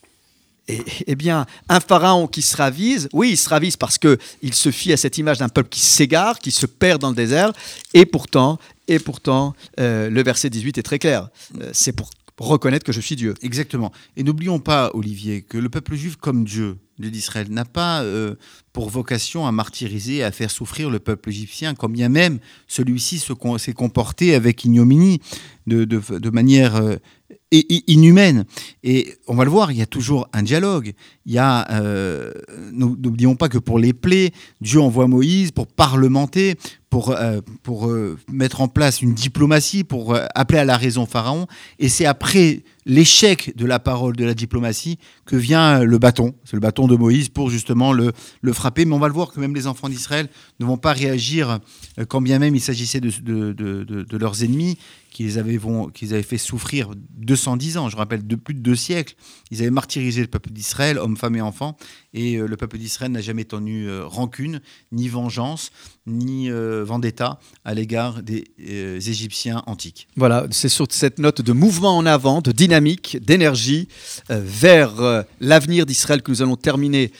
eh, bien, un pharaon qui se ravise, oui, il se ravise parce que il se fie à cette image d'un peuple qui s'égare, qui se perd dans le désert, et pourtant, et pourtant, le verset 18 est très clair. c'est pour reconnaître que je suis Dieu. Exactement. Et n'oublions pas, Olivier, que le peuple juif comme Dieu, d'Israël, n'a pas pour vocation à martyriser, à faire souffrir le peuple égyptien, quand bien même celui-ci s'est comporté avec ignominie, de, de manière et inhumaine. Et on va le voir, il y a toujours un dialogue. Il y a, euh, n'oublions pas que pour les plaies, Dieu envoie Moïse pour parlementer, pour, euh, pour euh, mettre en place une diplomatie, pour appeler à la raison Pharaon. Et c'est après l'échec de la parole, de la diplomatie, que vient le bâton. C'est le bâton de Moïse pour justement le, le, frapper. Mais on va le voir que même les enfants d'Israël ne vont pas réagir quand bien même il s'agissait de, de, de, de leurs ennemis qu'ils avaient, qu'ils avaient fait souffrir 210 ans, je rappelle, de plus de deux siècles. Ils avaient martyrisé le peuple d'Israël, hommes, femmes et enfants, et euh, le peuple d'Israël n'a jamais tenu euh, rancune, ni vengeance, ni euh, vendetta à l'égard des Égyptiens antiques. Voilà, c'est sur cette note de mouvement en avant, de dynamique, d'énergie vers l'avenir d'Israël que nous allons terminer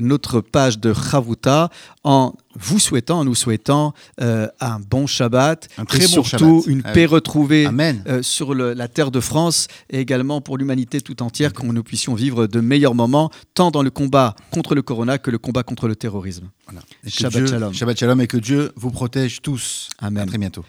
notre page de Chavuta en vous souhaitant, en nous souhaitant un bon Shabbat, un très et surtout une paix retrouvée sur la terre de France et également pour l'humanité tout entière, que nous puissions vivre de meilleurs moments, tant dans le combat contre le corona que le combat contre le terrorisme. Shabbat, shalom. Shabbat shalom et que Dieu vous protège tous. Amen. À très bientôt.